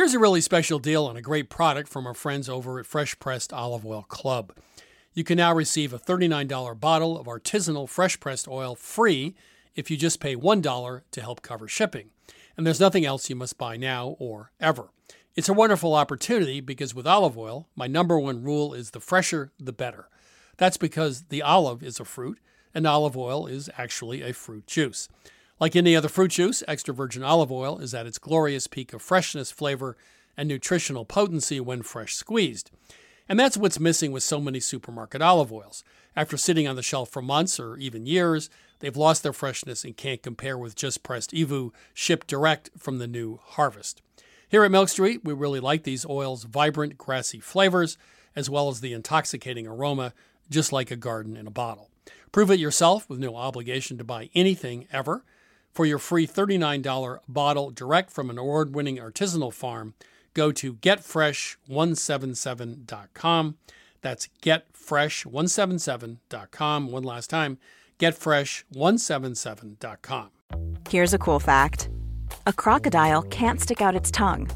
Here's a really special deal on a great product from our friends over at Fresh Pressed Olive Oil Club. You can now receive a $39 bottle of artisanal fresh pressed oil free if you just pay $1 to help cover shipping. And there's nothing else you must buy now or ever. It's a wonderful opportunity because with olive oil, my number one rule is the fresher, the better. That's because the olive is a fruit and olive oil is actually a fruit juice. Like any other fruit juice, extra virgin olive oil is at its glorious peak of freshness, flavor, and nutritional potency when fresh squeezed. And that's what's missing with so many supermarket olive oils. After sitting on the shelf for months or even years, they've lost their freshness and can't compare with just pressed EVOO shipped direct from the new harvest. Here at Milk Street, we really like these oils' vibrant, grassy flavors, as well as the intoxicating aroma, just like a garden in a bottle. Prove it yourself with no obligation to buy anything ever. For your free $39 bottle direct from an award winning artisanal farm, go to getfresh177.com. That's getfresh177.com. One last time, getfresh177.com. Here's a cool fact a crocodile can't stick out its tongue.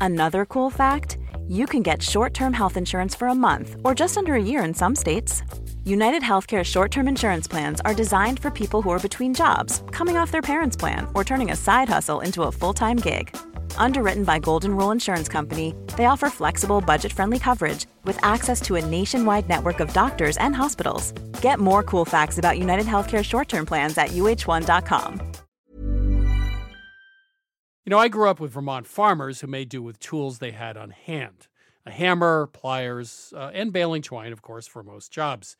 Another cool fact you can get short term health insurance for a month or just under a year in some states. United Healthcare short term insurance plans are designed for people who are between jobs, coming off their parents' plan, or turning a side hustle into a full time gig. Underwritten by Golden Rule Insurance Company, they offer flexible, budget friendly coverage with access to a nationwide network of doctors and hospitals. Get more cool facts about United Healthcare short term plans at uh1.com. You know, I grew up with Vermont farmers who made do with tools they had on hand a hammer, pliers, uh, and baling twine, of course, for most jobs.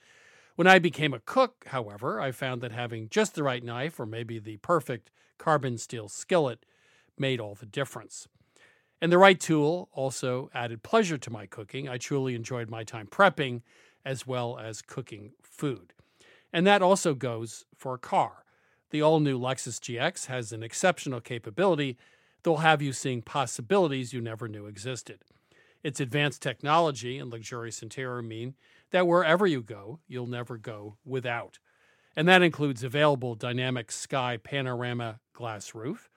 When I became a cook, however, I found that having just the right knife or maybe the perfect carbon steel skillet made all the difference. And the right tool also added pleasure to my cooking. I truly enjoyed my time prepping as well as cooking food. And that also goes for a car. The all new Lexus GX has an exceptional capability that will have you seeing possibilities you never knew existed. Its advanced technology and luxurious interior mean that wherever you go, you'll never go without. And that includes available dynamic sky panorama glass roof,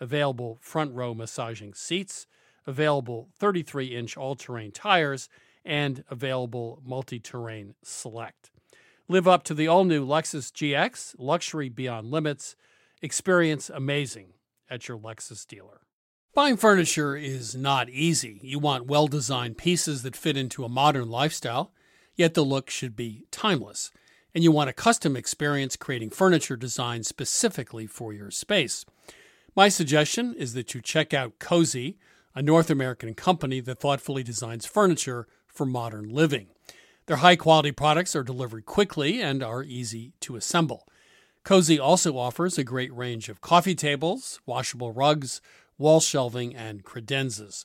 available front row massaging seats, available 33 inch all terrain tires, and available multi terrain select. Live up to the all new Lexus GX, luxury beyond limits. Experience amazing at your Lexus dealer. Buying furniture is not easy. You want well designed pieces that fit into a modern lifestyle yet the look should be timeless. And you want a custom experience creating furniture designed specifically for your space. My suggestion is that you check out Cozey, a North American company that thoughtfully designs furniture for modern living. Their high quality products are delivered quickly and are easy to assemble. Cozey also offers a great range of coffee tables, washable rugs, wall shelving, and credenzas.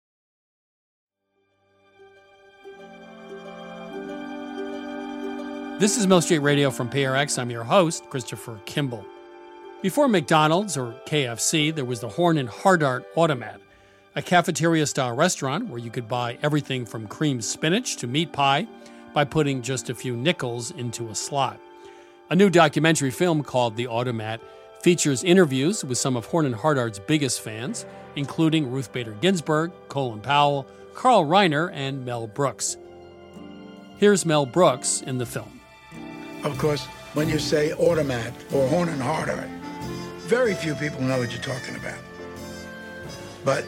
This is Milk Street Radio from PRX. I'm your host, Christopher Kimball. Before McDonald's or KFC, there was the Horn and Hardart Automat, a cafeteria style restaurant where you could buy everything from creamed spinach to meat pie by putting just a few nickels into a slot. A new documentary film called The Automat features interviews with some of Horn and Hardart's biggest fans, including Ruth Bader Ginsburg, Colin Powell, Carl Reiner, and Mel Brooks. Here's Mel Brooks in the film. Of course, when you say automat or horn and hardart, very few people know what you're talking about. But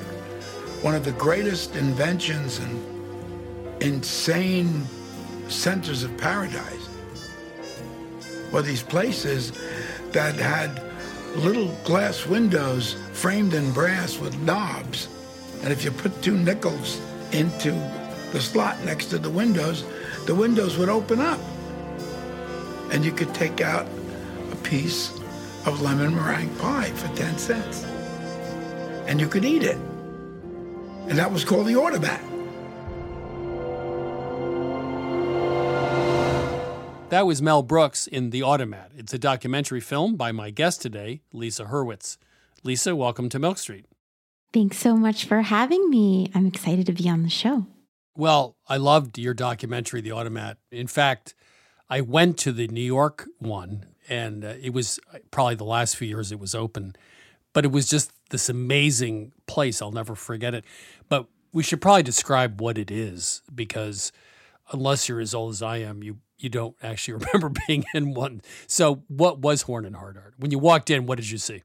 one of the greatest inventions and insane centers of paradise were these places that had little glass windows framed in brass with knobs. And if you put two nickels into the slot next to the windows, the windows would open up and you could take out a piece of lemon meringue pie for 10 cents. And you could eat it. And that was called the automat. That was Mel Brooks in The Automat. It's a documentary film by my guest today, Lisa Hurwitz. Lisa, welcome to Milk Street. Thanks so much for having me. I'm excited to be on the show. Well, I loved your documentary, The Automat. In fact, I went to the New York one, and uh, it was probably the last few years it was open, but it was just this amazing place. I'll never forget it. But we should probably describe what it is because unless you're as old as I am, you you don't actually remember being in one. So, what was Horn and Hardart? When you walked in, what did you see?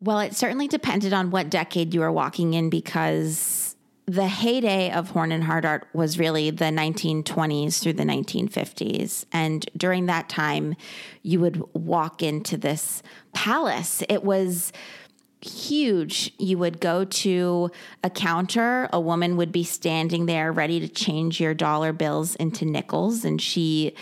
Well, it certainly depended on what decade you were walking in because the heyday of Horn and Hardart was really the 1920s through the 1950s. And during that time, you would walk into this palace. It was huge. You would go to a counter, a woman would be standing there ready to change your dollar bills into nickels, and she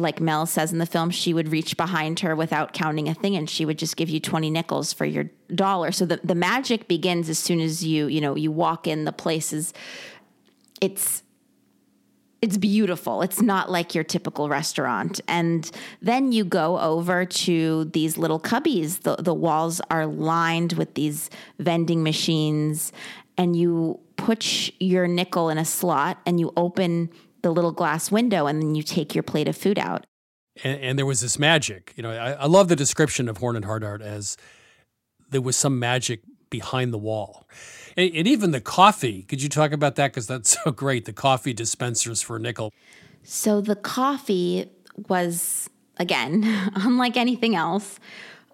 like Mel says in the film, she would reach behind her without counting a thing and she would just give you 20 nickels for your dollar. So the, the magic begins as soon as you, you know, you walk in the places. It's it's beautiful. It's not like your typical restaurant. And then you go over to these little cubbies. The, the walls are lined with these vending machines, and you put your nickel in a slot and you open the little glass window, and then you take your plate of food out. And, and there was this magic. You know, I, I love the description of Horn and Hardart as there was some magic behind the wall. And, and even the coffee. Could you talk about that? Because that's so great. The coffee dispensers for a nickel. So the coffee was, again, unlike anything else,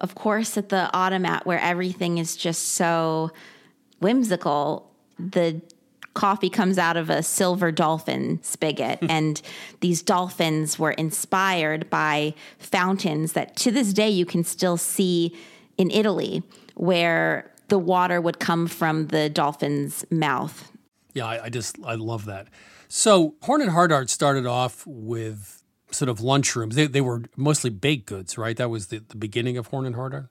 of course, at the automat where everything is just so whimsical, the coffee comes out of a silver dolphin spigot. Hmm. and these dolphins were inspired by fountains that to this day you can still see in Italy, where the water would come from the dolphin's mouth. Yeah, I, I just I love that. So Horn and Hardart started off with sort of lunchrooms. They, they were mostly baked goods, right? That was the, the beginning of Horn and Hardart.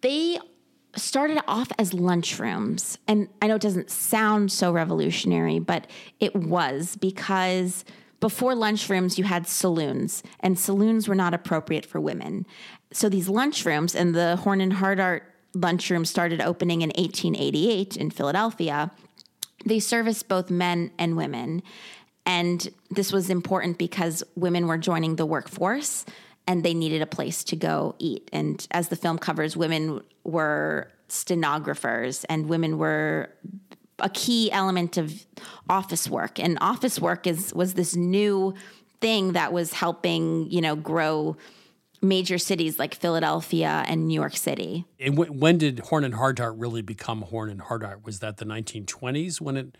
They started off as lunchrooms, and I know it doesn't sound so revolutionary, but it was because before lunchrooms, you had saloons, and saloons were not appropriate for women. So these lunchrooms and the Horn and Hardart lunchroom started opening in 1888 in Philadelphia, they serviced both men and women. And this was important because women were joining the workforce and they needed a place to go eat. And as the film covers, women were stenographers and women were a key element of office work. And office work is was this new thing that was helping, you know, grow major cities like Philadelphia and New York City. And w- when did Horn and Hardart really become Horn and Hardart? Was that the 1920s when it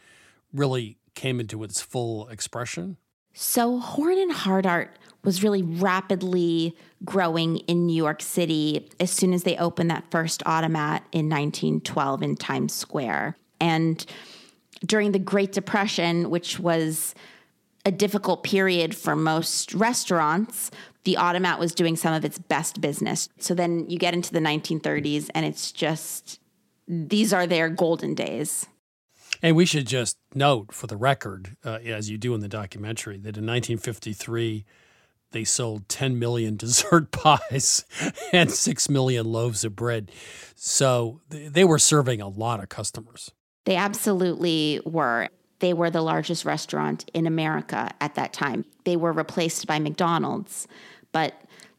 really came into its full expression? So Horn and Hardart was really rapidly growing in New York City as soon as they opened that first automat in 1912 in Times Square. And during the Great Depression, which was a difficult period for most restaurants, the automat was doing some of its best business. So then you get into the 1930s and it's just these are their golden days. And we should just note for the record, uh, as you do in the documentary, that in 1953, they sold 10 million dessert pies and 6 million loaves of bread. So they were serving a lot of customers. They absolutely were. They were the largest restaurant in America at that time. They were replaced by McDonald's, but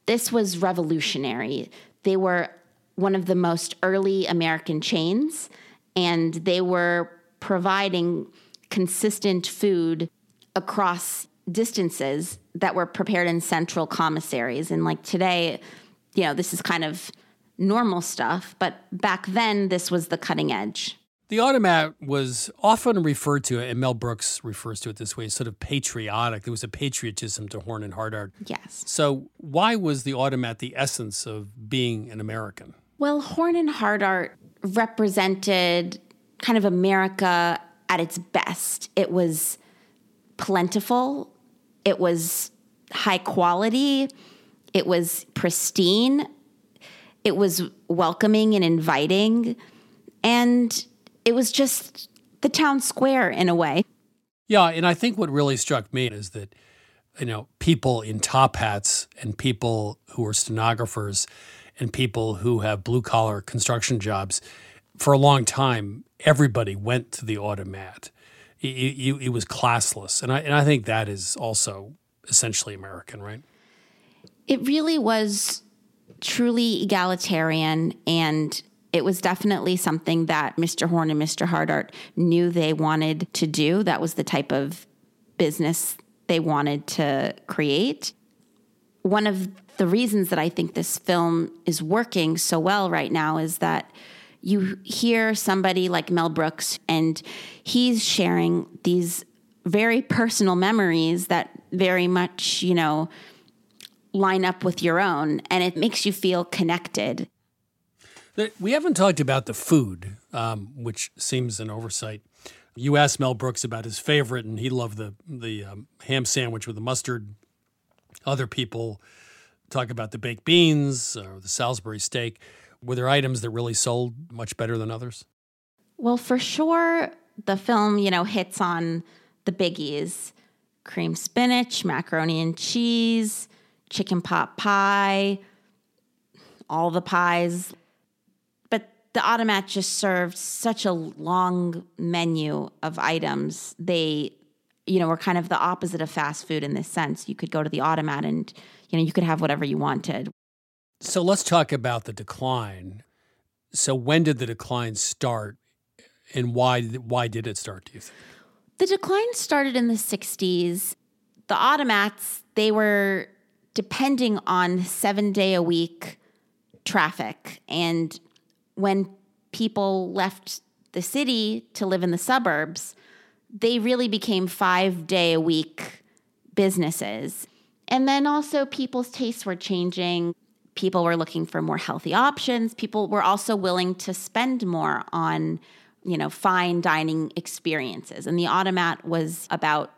this was revolutionary. They were one of the most early American chains, and they were providing consistent food across distances that were prepared in central commissaries. And like today, you know, this is kind of normal stuff, but back then, this was the cutting edge. The automat was often referred to, and Mel Brooks refers to it this way, sort of patriotic. There was a patriotism to Horn and Hardart. Yes. So, why was the automat the essence of being an American? Well, Horn and Hardart represented kind of America at its best. It was plentiful, it was high quality, it was pristine, it was welcoming and inviting. And it was just the town square in a way. Yeah, and I think what really struck me is that you know, people in top hats and people who are stenographers and people who have blue collar construction jobs. For a long time, everybody went to the automat. It, it, it was classless. And I, and I think that is also essentially American, right? It really was truly egalitarian and it was definitely something that Mr. Horn and Mr. Hardart knew they wanted to do. That was the type of business they wanted to create. One of the reasons that I think this film is working so well right now is that you hear somebody like Mel Brooks and he's sharing these very personal memories that very much, you know, line up with your own and it makes you feel connected. We haven't talked about the food, um, which seems an oversight. You asked Mel Brooks about his favorite, and he loved the the um, ham sandwich with the mustard. Other people talk about the baked beans or the Salisbury steak. Were there items that really sold much better than others? Well, for sure, the film you know hits on the biggies: cream spinach, macaroni and cheese, chicken pot pie, all the pies But the automat just served such a long menu of items. They, you know, were kind of the opposite of fast food in this sense. You could go to the automat and, you know, you could have whatever you wanted. So let's talk about the decline. So when did the decline start and why why did it start, do you think? The decline started in the 60s. The automats, they were depending on 7-day a week traffic and when people left the city to live in the suburbs, they really became five day a week businesses. And then also people's tastes were changing. People were looking for more healthy options. People were also willing to spend more on, you know, fine dining experiences. And the automat was about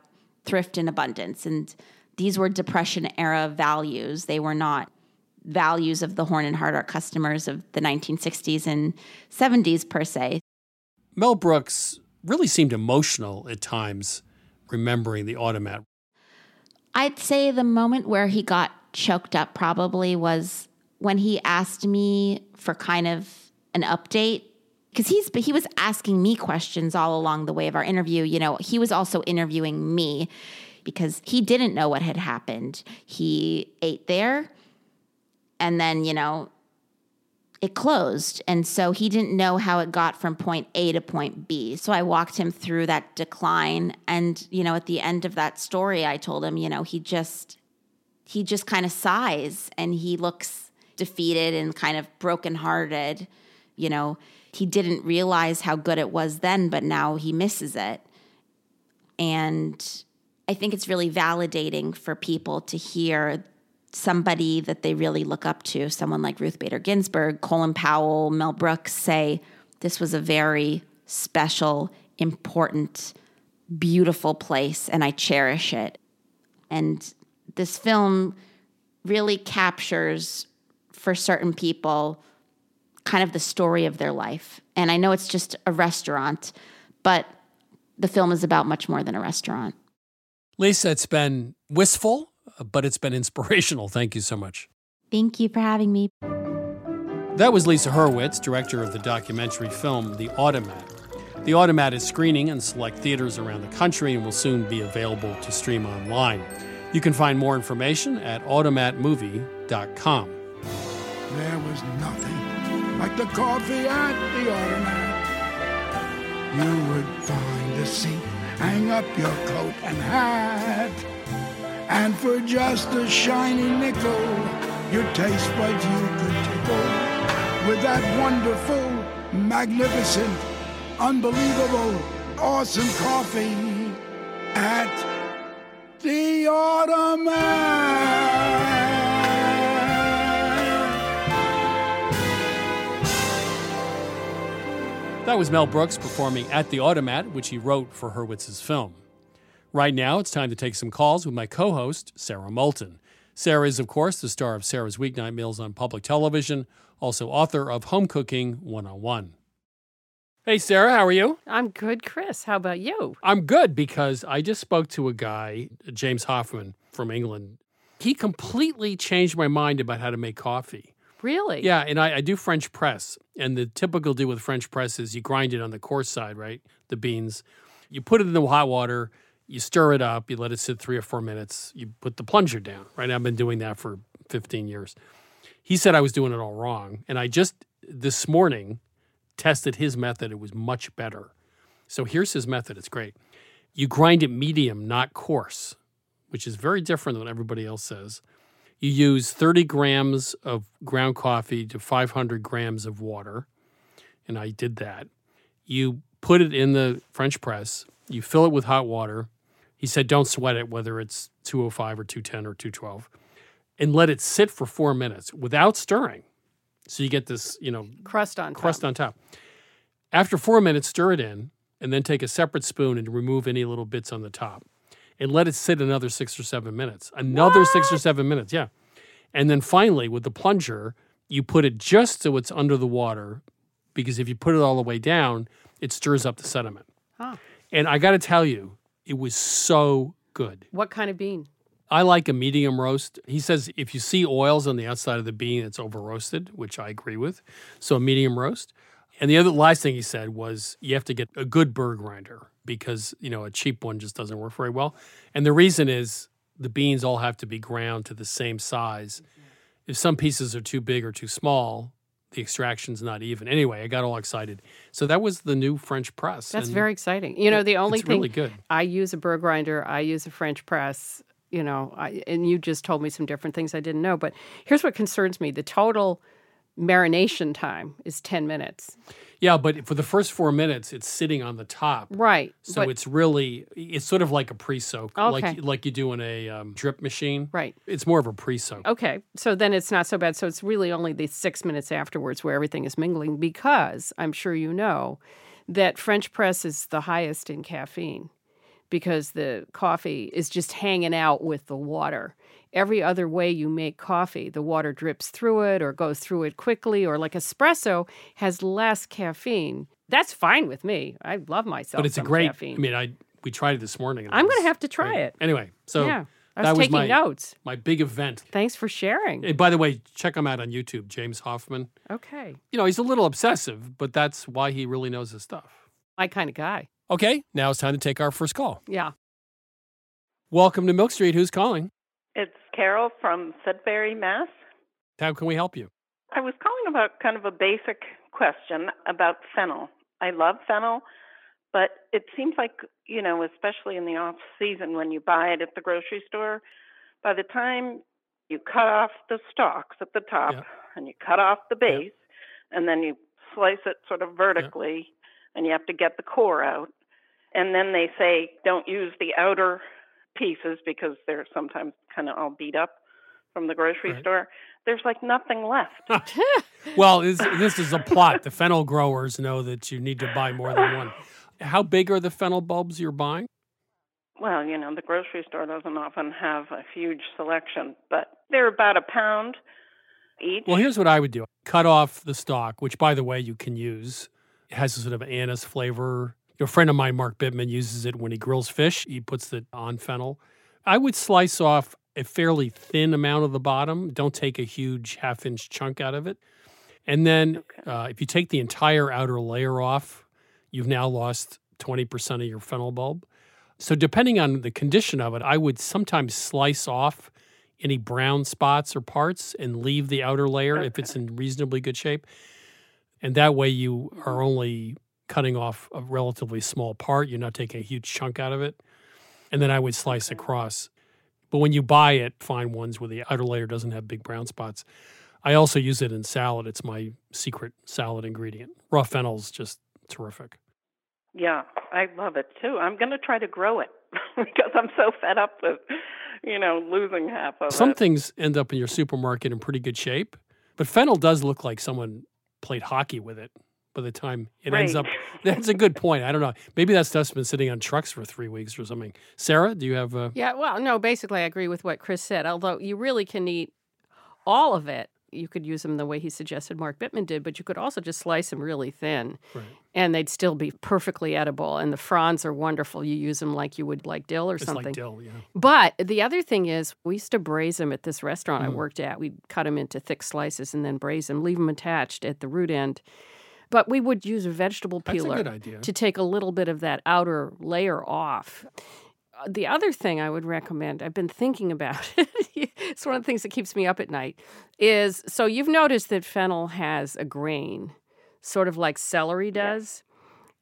thrift and abundance. And these were depression era values. They were not values of the Horn and Hardart customers of the 1960s and 70s, per se. Mel Brooks really seemed emotional at times remembering the automat. I'd say the moment where he got choked up probably was when he asked me for kind of an update because he's but he was asking me questions all along the way of our interview you know he was also interviewing me because he didn't know what had happened he ate there and then, you know, it closed. And so he didn't know how it got from point A to point B. So I walked him through that decline. And, you know, at the end of that story, I told him, you know, he just, he just kind of sighs and he looks defeated and kind of brokenhearted. You know, he didn't realize how good it was then, but now he misses it. And I think it's really validating for people to hear somebody that they really look up to, someone like Ruth Bader Ginsburg, Colin Powell, Mel Brooks, say this was a very special, important, beautiful place, and I cherish it. And this film really captures, for certain people, kind of the story of their life. And I know it's just a restaurant, but the film is about much more than a restaurant. Lisa, it's been wistful but it's been inspirational. Thank you so much. Thank you for having me. That was Lisa Hurwitz, director of the documentary film The Automat. The Automat is screening in select theaters around the country and will soon be available to stream online. You can find more information at automatmovie.com. There was nothing like the coffee at the Automat. You would find a seat, hang up your coat and hat and for just a shiny nickel, your taste buds you could tickle with that wonderful, magnificent, unbelievable, awesome coffee at the Automat. That was Mel Brooks performing at the Automat, which he wrote for Hurwitz's film. Right now, it's time to take some calls with my co host, Sarah Moulton. Sarah is, of course, the star of Sarah's Weeknight Meals on public television, also author of Home Cooking 101. Hey, Sarah, how are you? I'm good, Chris. How about you? I'm good because I just spoke to a guy, James Hoffmann, from England. He completely changed my mind about how to make coffee. Really? Yeah, and I, I do French press. And the typical deal with French press is you grind it on the coarse side, right? The beans. You put it in the hot water, you stir it up, you let it sit three or four minutes, you put the plunger down, right? I've been doing that for 15 years. He said I was doing it all wrong. And I just this morning tested his method. It was much better. So here's his method. It's great. You grind it medium, not coarse, which is very different than what everybody else says. You use 30 grams of ground coffee to 500 grams of water. And I did that. You put it in the French press, you fill it with hot water. He said, don't sweat it, whether it's 205 or 210 or 212, and let it sit for four minutes without stirring. So you get this, you know, Crust on top. crust on top. After four minutes, stir it in, and then take a separate spoon and remove any little bits on the top, and let it sit another six or seven minutes. Another six or seven minutes, yeah. And then finally, with the plunger, you put it just so it's under the water, because if you put it all the way down, it stirs up the sediment. Huh. And I got to tell you, it was so good. What kind of bean? I like a medium roast. He says if you see oils on the outside of the bean, it's over roasted, which I agree with. So a medium roast. And the other last thing he said was you have to get a good burr grinder because you know a cheap one just doesn't work very well. And the reason is the beans all have to be ground to the same size. If some pieces are too big or too small, the extraction's not even. Anyway, I got all excited. So that was the new French press. That's and very exciting. You know, the only it's thing really good. I use a burr grinder, I use a French press, you know, I, and you just told me some different things I didn't know. But here's what concerns me the total marination time is 10 minutes. Yeah, but for the first four minutes, it's sitting on the top. Right. So but, it's really it's sort of like a pre-soak, Okay. like like you do in a um, drip machine. right. It's more of a pre-soak. Okay. So then it's not so bad. So it's really only the six minutes afterwards where everything is mingling because I'm sure you know that French press is the highest in caffeine because the coffee is just hanging out with the water. Every other way you make coffee, the water drips through it or goes through it quickly, or like espresso has less caffeine. That's fine with me. I love myself. but it's a great. Caffeine. I mean, I we tried it this morning. and I'm going to have to try great. it. Anyway, so yeah. I that was was taking my notes. my big event. Thanks for sharing. Hey, by the way, check him out on YouTube, James Hoffmann. Okay. You know, he's a little obsessive, but that's why he really knows his stuff. My kind of guy. Okay, now it's time to take our first call. Yeah. Welcome to Milk Street. Who's calling? It's Carol from Sudbury, Mass. How can we help you? I was calling about kind of a basic question about fennel. I love fennel, but it seems like, you know, especially in the off season when you buy it at the grocery store, by the time you cut off the stalks at the top Yeah. and you cut off the Yeah. base and then you slice it sort of vertically and you have to get the core out. And then they say don't use the outer pieces because they're sometimes kind of all beat up from the grocery Right. store. There's like nothing left. Well, this, this is a plot. The fennel growers know that you need to buy more than one. How big are the fennel bulbs you're buying? Well, you know, the grocery store doesn't often have a huge selection, but they're about a pound each. Well, here's what I would do cut off the stalk, which, by the way, you can use. It has a sort of anise flavor. A friend of mine, Mark Bittman, uses it when he grills fish. He puts it on fennel. I would slice off a fairly thin amount of the bottom. Don't take a huge half inch chunk out of it. And then uh, if you take the entire outer layer off, you've now lost 20% of your fennel bulb. So, depending on the condition of it, I would sometimes slice off any brown spots or parts and leave the outer layer if it's in reasonably good shape. And that way, you are only cutting off a relatively small part. You're not taking a huge chunk out of it. And then I would slice across. But when you buy it, find ones where the outer layer doesn't have big brown spots. I also use it in salad. It's my secret salad ingredient. Raw fennel's just terrific. yeah, I love it too. I'm going to try to grow it because I'm so fed up with, you know, losing half of Some it. things end up in your supermarket in pretty good shape, but fennel does look like someone played hockey with it by the time it ends up. That's a good point. I don't know. Maybe that stuff's been sitting on trucks for three weeks or something. Sarah, do you have a. Yeah, well, no, basically, I agree with what Chris said. Although you really can eat all of it you could use them the way he suggested Mark Bittman did, but you could also just slice them really thin Right. and they'd still be perfectly edible. And the fronds are wonderful. You use them like you would like dill or It's something. like dill, yeah. But the other thing is, we used to braise them at this restaurant I Mm. worked at. We'd cut them into thick slices and then braise them, leave them attached at the root end. But we would use a vegetable a peeler idea. to take a little bit of that outer layer off. Uh, The other thing I would recommend, I've been thinking about it, it's one of the things that keeps me up at night, is so you've noticed that fennel has a grain, sort of like celery does.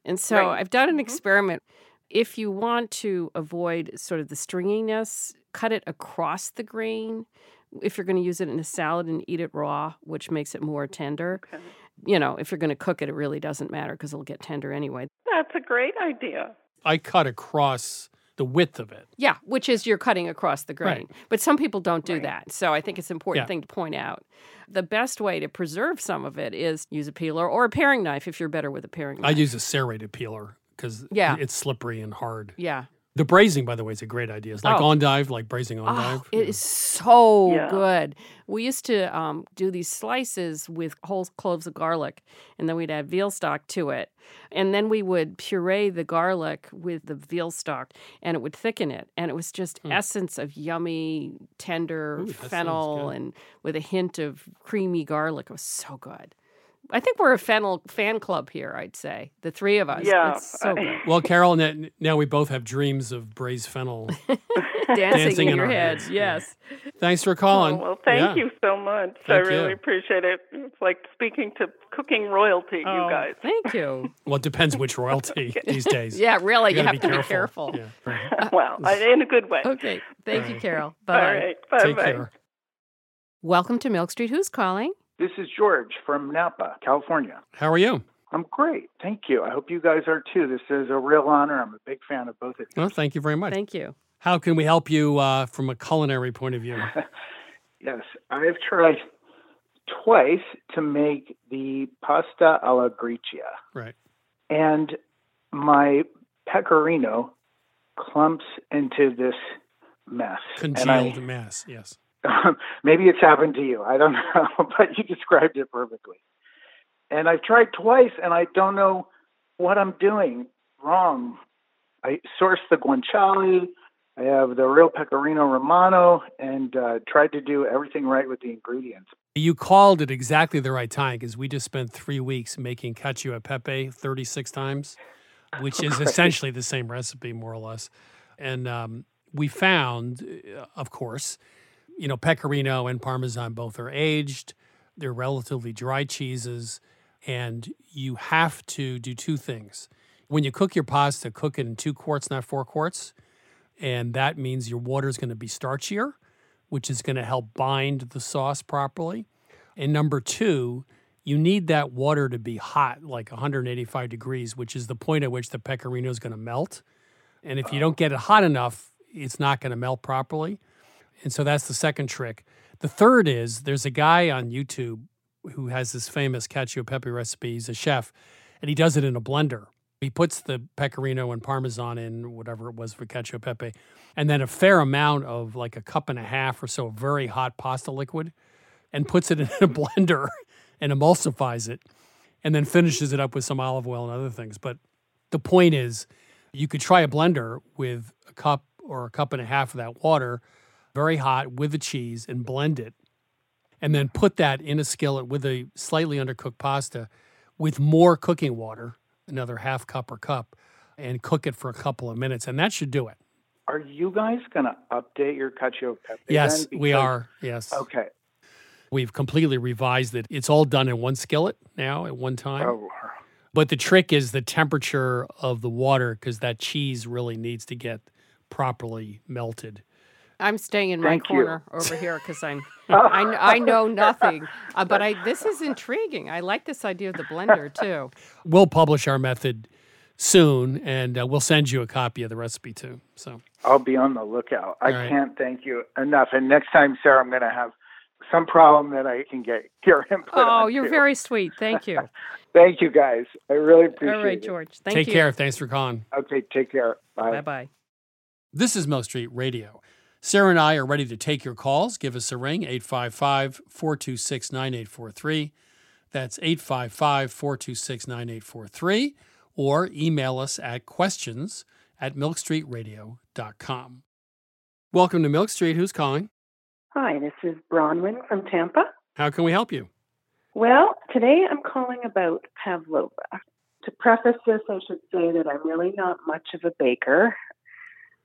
And so Right. I've done an Mhm. experiment. If you want to avoid sort of the stringiness, cut it across the grain. If you're going to use it in a salad and eat it raw, which makes it more tender. Okay. You know, if you're going to cook it, it really doesn't matter because it'll get tender anyway. That's a great idea. I cut across the width of it. Yeah, which is you're cutting across the grain. Right. But some people don't do Right. that. So I think it's an important Yeah. thing to point out. The best way to preserve some of it is use a peeler or a paring knife if you're better with a paring knife. I use a serrated peeler because Yeah. it's slippery and hard. yeah. The braising, by the way, is a great idea. It's like Oh. endive, like braising endive. Oh, it is so Yeah. good. We used to um, do these slices with whole cloves of garlic, and then we'd add veal stock to it. And then we would puree the garlic with the veal stock, and it would thicken it. And it was just essence of yummy, tender. Ooh, fennel and with a hint of creamy garlic. It was so good. I think we're a fennel fan club here, I'd say. The three of us. Yeah. It's so good. Well, Carol, now, now we both have dreams of braised fennel. Dancing, Dancing in in your our heads. heads, yeah. Yes. Thanks for calling. Oh, well, thank Yeah. you so much. I really you. appreciate it. It's like speaking to cooking royalty, Oh, you guys. Thank you. Well, it depends which royalty these days. Yeah, really. You, gotta have to be careful. Yeah, right. Uh, well, in a good way. Okay. Thank you, Right. Carol. Bye. All right. Bye Take bye. care. Welcome to Milk Street. Who's calling? This is George from Napa, California. How are you? I'm great. Thank you. I hope you guys are too. This is a real honor. I'm a big fan of both of you. Well, thank you very much. Thank you. How can we help you uh, from a culinary point of view? Yes, I've tried twice to make the pasta alla gricia, Right. and my pecorino clumps into this mess. And I- Congealed mass, yes. Maybe it's happened to you. I don't know, but you described it perfectly. And I've tried twice, and I don't know what I'm doing wrong. I sourced the guanciale. I have the real pecorino romano, and uh, tried to do everything right with the ingredients. You called at exactly the right time because we just spent three weeks making cacio e pepe 36 times, which is essentially the same recipe, more or less. And um, we found, of course, you know, pecorino and parmesan both are aged. They're relatively dry cheeses. And you have to do two things. When you cook your pasta, cook it in two quarts, not four quarts. And that means your water is going to be starchier which is going to help bind the sauce properly. And number two, you need that water to be hot, like 185 degrees, which is the point at which the pecorino is going to melt. And if you don't oh. get it hot enough, it's not going to melt properly. And so that's the second trick. The third is there's a guy on YouTube who has this famous cacio pepe recipe. He's a chef, and he does it in a blender. He puts the pecorino and parmesan in, whatever it was for cacio pepe, and then a fair amount of like a cup and a half or so of very hot pasta liquid, and puts it in a blender and emulsifies it, and then finishes it up with some olive oil and other things. But the point is, you could try a blender with a cup or a cup and a half of that water, very hot with the cheese, and blend it, and then put that in a skillet with a slightly undercooked pasta with more cooking water, another half cup or cup, and cook it for a couple of minutes, and that should do it. Are you guys going to update your cacio e pepe? Yes, then? we are. Yes. Okay. We've completely revised it. It's all done in one skillet now at one time. Oh, But the trick is the temperature of the water because that cheese really needs to get properly melted. I'm staying in my Thank you. corner over here because I'm I, I know nothing, uh, but I this is intriguing. I like this idea of the blender too. We'll publish our method soon and uh, we'll send you a copy of the recipe too. So, I'll be on the lookout. I All right. can't thank you enough. And next time, Sarah, I'm going to have some problem that I can get your input Oh, on, you're too. very sweet. Thank you. Thank you, guys. I really appreciate it. All right, it. George. Thank take you. care. Thanks for calling. Okay, take care. Bye. Bye bye. This is Milk Street Radio. Sarah and I are ready to take your calls. Give us a ring, 855 426 9843. That's 855 426 9843. Or email us at questions at milkstreetradio.com. Welcome to Milk Street. Who's calling? Hi, this is Bronwyn from Tampa. How can we help you? Well, today I'm calling about pavlova. To preface this, I should say that I'm really not much of a baker.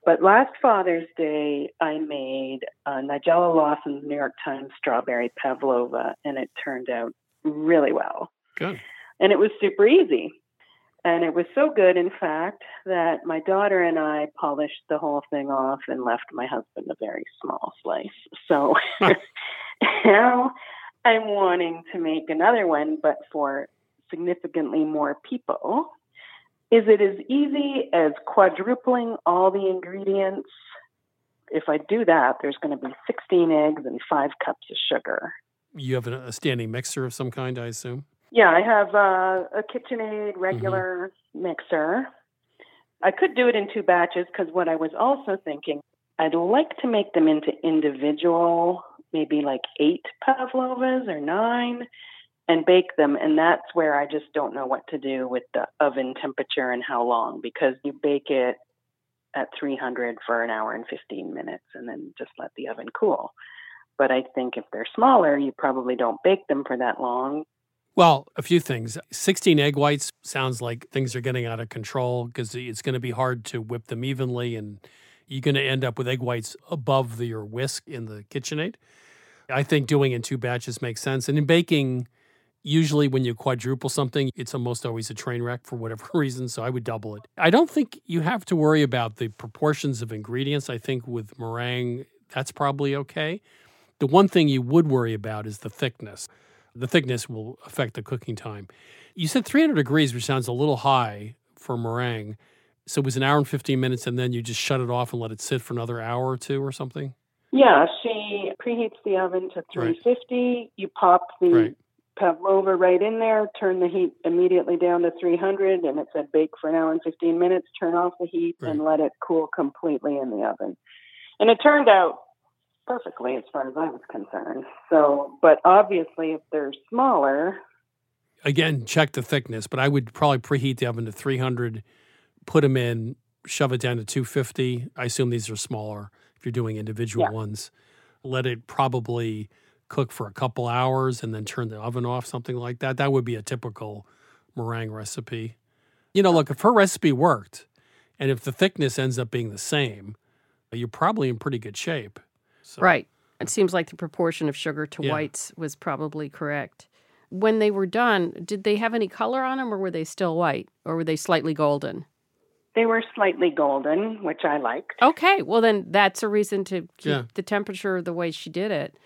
But last Father's Day, I made uh, Nigella Lawson's New York Times strawberry pavlova, and it turned out really well. Good. And it was super easy. And it was so good, in fact, that my daughter and I polished the whole thing off and left my husband a very small slice. So now I'm wanting to make another one, but for significantly more people. Is it as easy as quadrupling all the ingredients? If I do that, there's going to be 16 eggs and five cups of sugar. You have a standing mixer of some kind, I assume? Yeah, I have uh, a KitchenAid regular mm-hmm. mixer. I could do it in two batches because what I was also thinking, I'd like to make them into individual, maybe like eight pavlovas or nine, and bake them. And that's where I just don't know what to do with the oven temperature and how long because you bake it at 300 for an hour and 15 minutes and then just let the oven cool. But I think if they're smaller, you probably don't bake them for that long well, a few things. 16 egg whites sounds like things are getting out of control because it's going to be hard to whip them evenly and you're going to end up with egg whites above the, your whisk in the KitchenAid. I think doing in two batches makes sense. And in baking, usually when you quadruple something, it's almost always a train wreck for whatever reason. So I would double it. I don't think you have to worry about the proportions of ingredients. I think with meringue, that's probably okay. The one thing you would worry about is the thickness the thickness will affect the cooking time. You said 300 degrees, which sounds a little high for meringue. So it was an hour and 15 minutes, and then you just shut it off and let it sit for another hour or two or something? Yeah, she preheats the oven to 350. Right. You pop the right. Pavlova right in there, turn the heat immediately down to 300, and it said bake for an hour and 15 minutes. Turn off the heat right. and let it cool completely in the oven. And it turned out perfectly as far as I was concerned. So, but obviously, if they're smaller, again, check the thickness. But I would probably preheat the oven to 300, put them in, shove it down to 250. I assume these are smaller if you're doing individual yeah. ones. Let it probably cook for a couple hours and then turn the oven off, something like that. That would be a typical meringue recipe. You know, look, if her recipe worked and if the thickness ends up being the same, you're probably in pretty good shape. So. Right. It seems like the proportion of sugar to yeah. whites was probably correct. When they were done, did they have any color on them or were they still white or were they slightly golden? They were slightly golden, which I liked. Okay, well then that's a reason to keep yeah. the temperature the way she did it.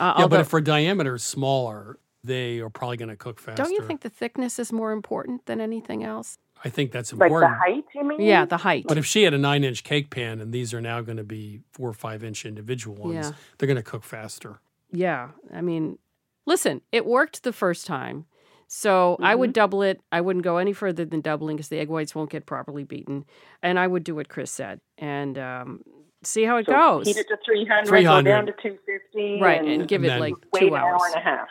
Uh, yeah, although, but if her diameter is smaller, they are probably going to cook faster. Don't you think the thickness is more important than anything else? I think that's important. Like the height, you mean? Yeah, the height. But if she had a nine inch cake pan and these are now going to be four or five inch individual ones, yeah. they're going to cook faster. Yeah. I mean, listen, it worked the first time. So mm-hmm. I would mm-hmm. double it. I wouldn't go any further than doubling because the egg whites won't get properly beaten. And I would do what Chris said and um, see how it so goes. Heat it to 300, 300. go down to 250. Right, and, and give and it like two hours. an hour and a half.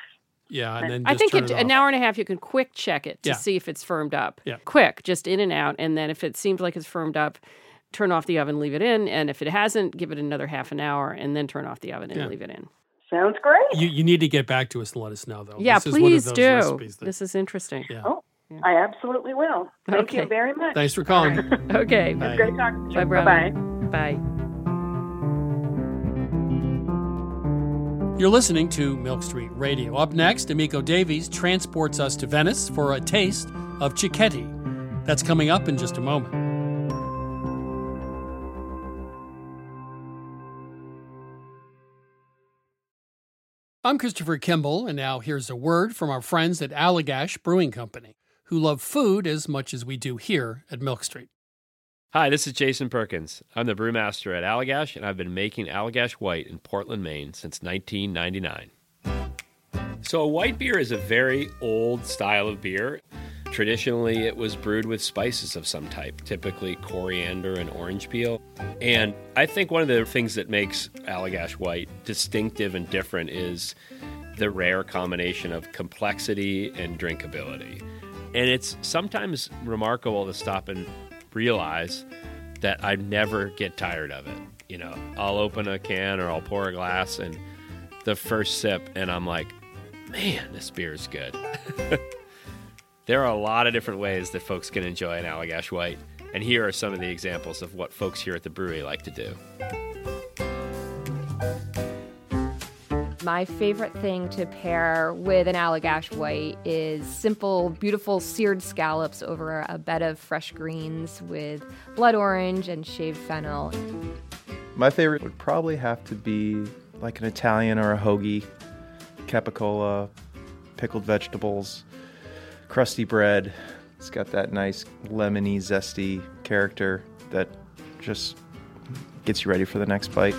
Yeah, and then I think it, an hour and a half you can quick check it to yeah. see if it's firmed up. Yeah, quick, just in and out, and then if it seems like it's firmed up, turn off the oven, leave it in, and if it hasn't, give it another half an hour, and then turn off the oven and yeah. leave it in. Sounds great. You you need to get back to us and let us know though. Yeah, this please do. That, this is interesting. Yeah. Oh, yeah. I absolutely will. Thank okay. you very much. Thanks for calling. Okay. Bye. great talking to you. Bye bye. Bye. You're listening to Milk Street Radio. Up next, Emiko Davies transports us to Venice for a taste of cicchetti. That's coming up in just a moment. I'm Christopher Kimball, and now here's a word from our friends at Allagash Brewing Company, who love food as much as we do here at Milk Street. Hi, this is Jason Perkins. I'm the brewmaster at Allagash, and I've been making Allagash White in Portland, Maine since 1999. So, a white beer is a very old style of beer. Traditionally, it was brewed with spices of some type, typically coriander and orange peel. And I think one of the things that makes Allagash White distinctive and different is the rare combination of complexity and drinkability. And it's sometimes remarkable to stop and realize that I never get tired of it. You know, I'll open a can or I'll pour a glass and the first sip, and I'm like, man, this beer is good. there are a lot of different ways that folks can enjoy an Allagash White, and here are some of the examples of what folks here at the brewery like to do. My favorite thing to pair with an Allagash White is simple, beautiful seared scallops over a bed of fresh greens with blood orange and shaved fennel. My favorite would probably have to be like an Italian or a hoagie, capicola, pickled vegetables, crusty bread. It's got that nice lemony, zesty character that just gets you ready for the next bite.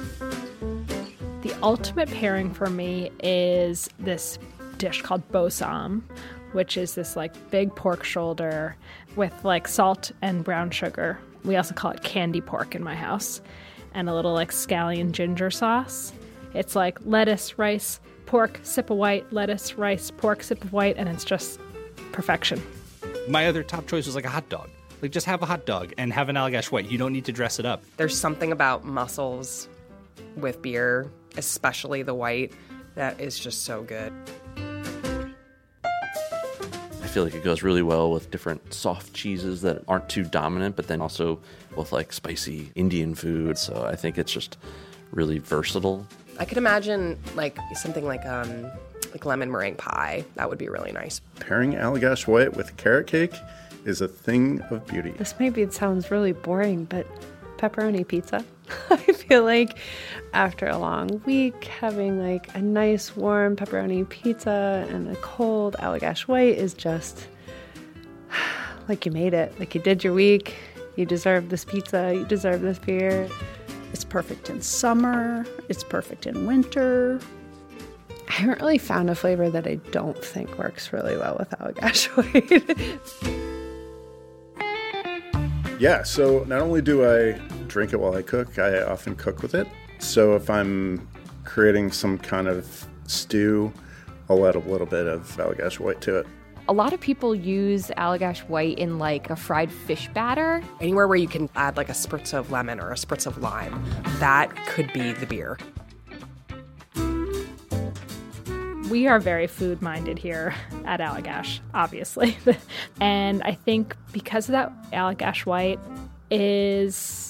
The ultimate pairing for me is this dish called bossam, which is this like big pork shoulder with like salt and brown sugar. We also call it candy pork in my house, and a little like scallion ginger sauce. It's like lettuce, rice, pork, sip of white, lettuce, rice, pork, sip of white, and it's just perfection. My other top choice was like a hot dog. Like just have a hot dog and have an Allagash White. You don't need to dress it up. There's something about mussels with beer, especially the white, that is just so good. I feel like it goes really well with different soft cheeses that aren't too dominant, but then also with like spicy Indian food. So I think it's just really versatile. I could imagine like something like um like lemon meringue pie. That would be really nice. Pairing Allagash White with carrot cake is a thing of beauty. This maybe it sounds really boring, but pepperoni pizza. I feel like after a long week, having like a nice warm pepperoni pizza and a cold Allagash White is just like you made it. Like you did your week. You deserve this pizza. You deserve this beer. It's perfect in summer. It's perfect in winter. I haven't really found a flavor that I don't think works really well with Allagash White. Yeah, so not only do I drink it while I cook, I often cook with it. So if I'm creating some kind of stew, I'll add a little bit of Allagash White to it. A lot of people use Allagash White in like a fried fish batter. Anywhere where you can add like a spritz of lemon or a spritz of lime, that could be the beer. we are very food minded here at Allagash, obviously. and I think because of that, Allagash White is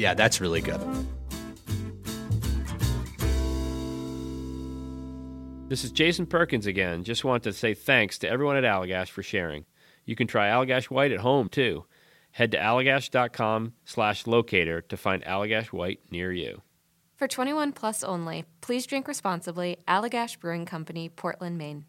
yeah, that's really good. This is Jason Perkins again. Just want to say thanks to everyone at Allagash for sharing. You can try Allagash White at home too. Head to allagash.com slash locator to find Allagash White near you. For 21 plus only, please drink responsibly. Allagash Brewing Company, Portland, Maine.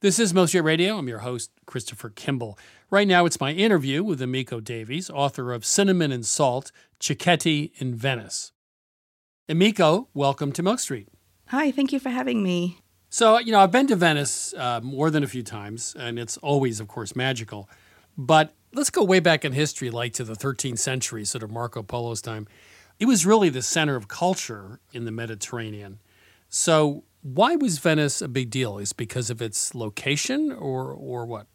This is Milk Street Radio. I'm your host, Christopher Kimball. Right now, it's my interview with Emiko Davies, author of Cinnamon and Salt, Cicchetti in Venice. Emiko, welcome to Milk Street. Hi, thank you for having me. So, you know, I've been to Venice uh, more than a few times, and it's always, of course, magical. But let's go way back in history, like to the 13th century, sort of Marco Polo's time. It was really the center of culture in the Mediterranean. So, why was Venice a big deal? Is because of its location, or or what?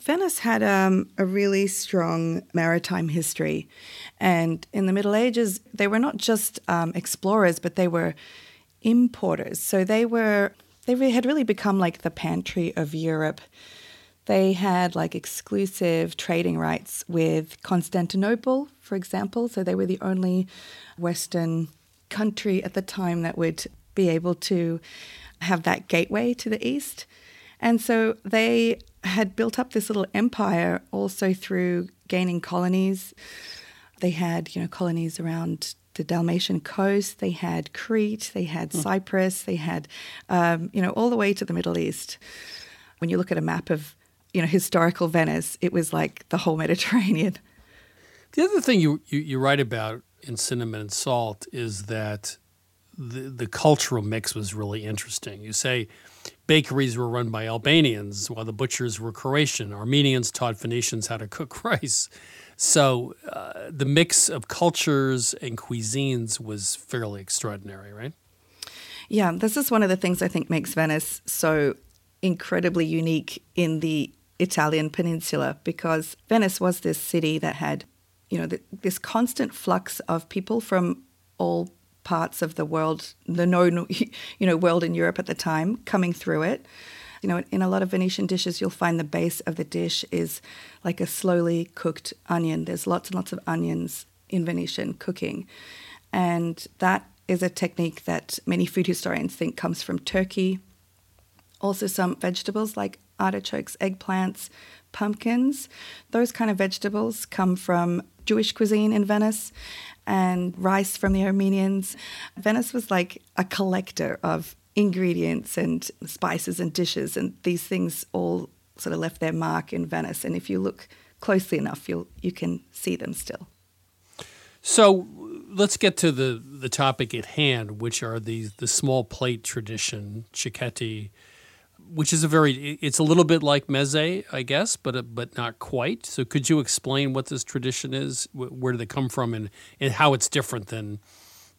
Venice had um, a really strong maritime history. And in the Middle Ages, they were not just um, explorers, but they were importers. So they were, they had really become like the pantry of Europe. They had like exclusive trading rights with Constantinople, for example. So they were the only Western country at the time that would be able to have that gateway to the east. And so they had built up this little empire also through gaining colonies. They had, you know, colonies around the Dalmatian coast. They had Crete. They had Hmm. Cyprus. They had, um, you know, all the way to the Middle East. When you look at a map of, you know, historical Venice, it was like the whole Mediterranean. The other thing you, you, you write about in Cinnamon and Salt is that the, the cultural mix was really interesting. You say bakeries were run by Albanians while the butchers were Croatian. Armenians taught Venetians how to cook rice. So uh, the mix of cultures and cuisines was fairly extraordinary, right? Yeah, this is one of the things I think makes Venice so incredibly unique in the Italian peninsula because Venice was this city that had, you know, th this constant flux of people from all parts of the world, the known, you know, world in Europe at the time, coming through it. You know, in a lot of Venetian dishes, you'll find the base of the dish is like a slowly cooked onion. There's lots and lots of onions in Venetian cooking. And that is a technique that many food historians think comes from Turkey. Also, some vegetables like artichokes, eggplants, pumpkins. Those kind of vegetables come from Jewish cuisine in Venice and rice from the Armenians. Venice was like a collector of ingredients and spices and dishes, and these things all sort of left their mark in Venice. And if you look closely enough, you'll, you can see them still. So let's get to the, the topic at hand, which are the, the small plate tradition, cicchetti, which is a very, it's a little bit like meze, I guess, but, but not quite. So could you explain what this tradition is? Where do they come from and, and how it's different than,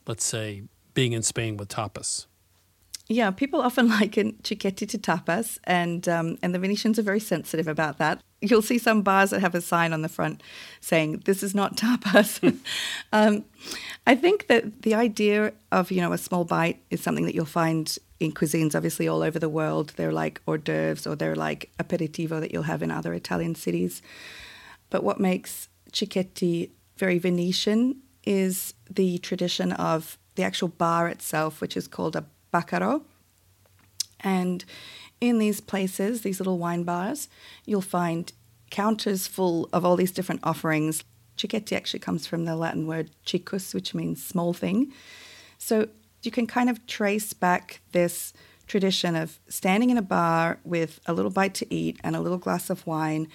let's say, being in Spain with tapas? Yeah, people often liken cicchetti to tapas, and um, and the Venetians are very sensitive about that. You'll see some bars that have a sign on the front saying "This is not tapas." um, I think that the idea of you know a small bite is something that you'll find in cuisines, obviously all over the world. They're like hors d'oeuvres or they're like aperitivo that you'll have in other Italian cities. But what makes cicchetti very Venetian is the tradition of the actual bar itself, which is called a Bacaro. And in these places, these little wine bars, you'll find counters full of all these different offerings. Cicchetti actually comes from the Latin word cicus, which means small thing. So you can kind of trace back this tradition of standing in a bar with a little bite to eat and a little glass of wine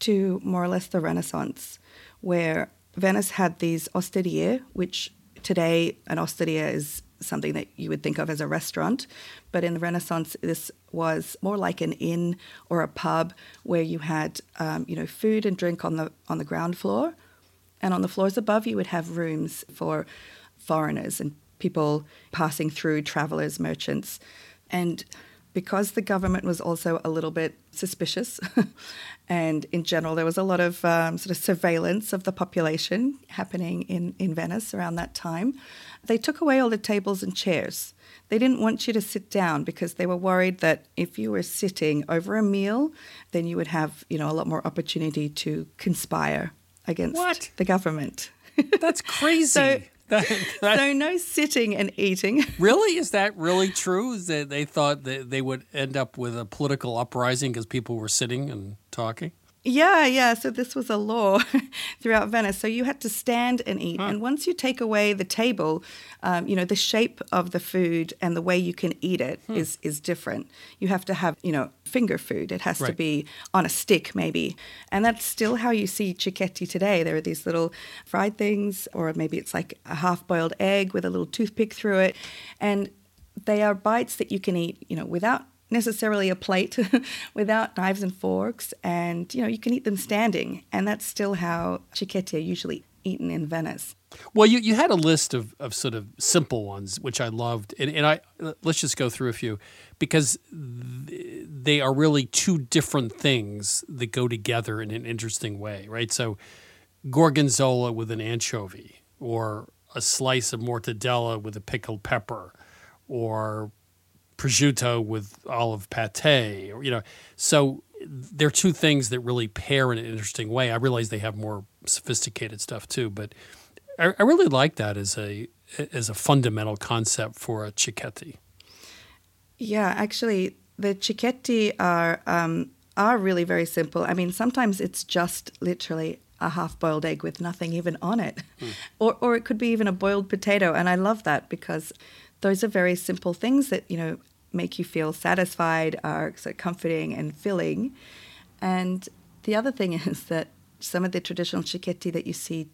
to more or less the Renaissance, where Venice had these osterie, which today an osteria is something that you would think of as a restaurant. But in the Renaissance, this was more like an inn or a pub where you had, um, you know, food and drink on the on the ground floor, and on the floors above you would have rooms for foreigners and people passing through, travelers, merchants, and because the government was also a little bit suspicious, and in general there was a lot of um, sort of surveillance of the population happening in, in Venice around that time, they took away all the tables and chairs. They didn't want you to sit down because they were worried that if you were sitting over a meal, then you would have you know a lot more opportunity to conspire against What? the government. That's crazy. so, That- that- so no sitting and eating. really? Is that really true? Is that they thought that they would end up with a political uprising because people were sitting and talking? Yeah, yeah. So this was a law throughout Venice. So you had to stand and eat. And once you take away the table, um, you know, the shape of the food and the way you can eat it is Hmm. is different. You have to have, you know, finger food. It has to be on a stick, maybe. And that's still how you see cicchetti today. There are these little fried things, or maybe it's like a half boiled egg with a little toothpick through it. And they are bites that you can eat, you know, without necessarily a plate, without knives and forks, and you know you can eat them standing, and that's still how cicchetti are usually eaten in Venice. Well, you, you had a list of, of sort of simple ones, which I loved. And, and I let's just go through a few because th- they are really two different things that go together in an interesting way, right? So, gorgonzola with an anchovy, or a slice of mortadella with a pickled pepper, or prosciutto with olive pate, or, you know. So, there are two things that really pair in an interesting way. I realize they have more sophisticated stuff too, but I, I really like that as a as a fundamental concept for a cicchetti. Yeah, actually, the cicchetti are um, are really very simple. I mean, sometimes it's just literally a half boiled egg with nothing even on it, or or it could be even a boiled potato. And I love that because those are very simple things that you know make you feel satisfied, are so comforting and filling. And the other thing is that some of the traditional cicchetti that you see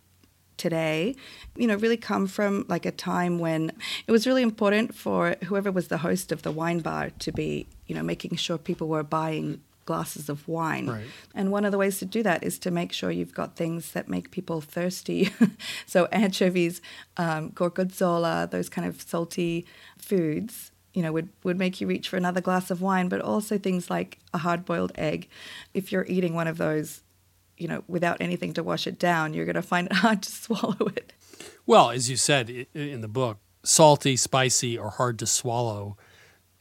today, you know, really come from like a time when it was really important for whoever was the host of the wine bar to be, you know, making sure people were buying glasses of wine. Right. And one of the ways to do that is to make sure you've got things that make people thirsty. so anchovies, um, gorgonzola, those kind of salty foods. You know, would, would make you reach for another glass of wine, but also things like a hard boiled egg. If you're eating one of those you know, without anything to wash it down, you're going to find it hard to swallow it. Well, as you said in the book, salty, spicy, or hard to swallow.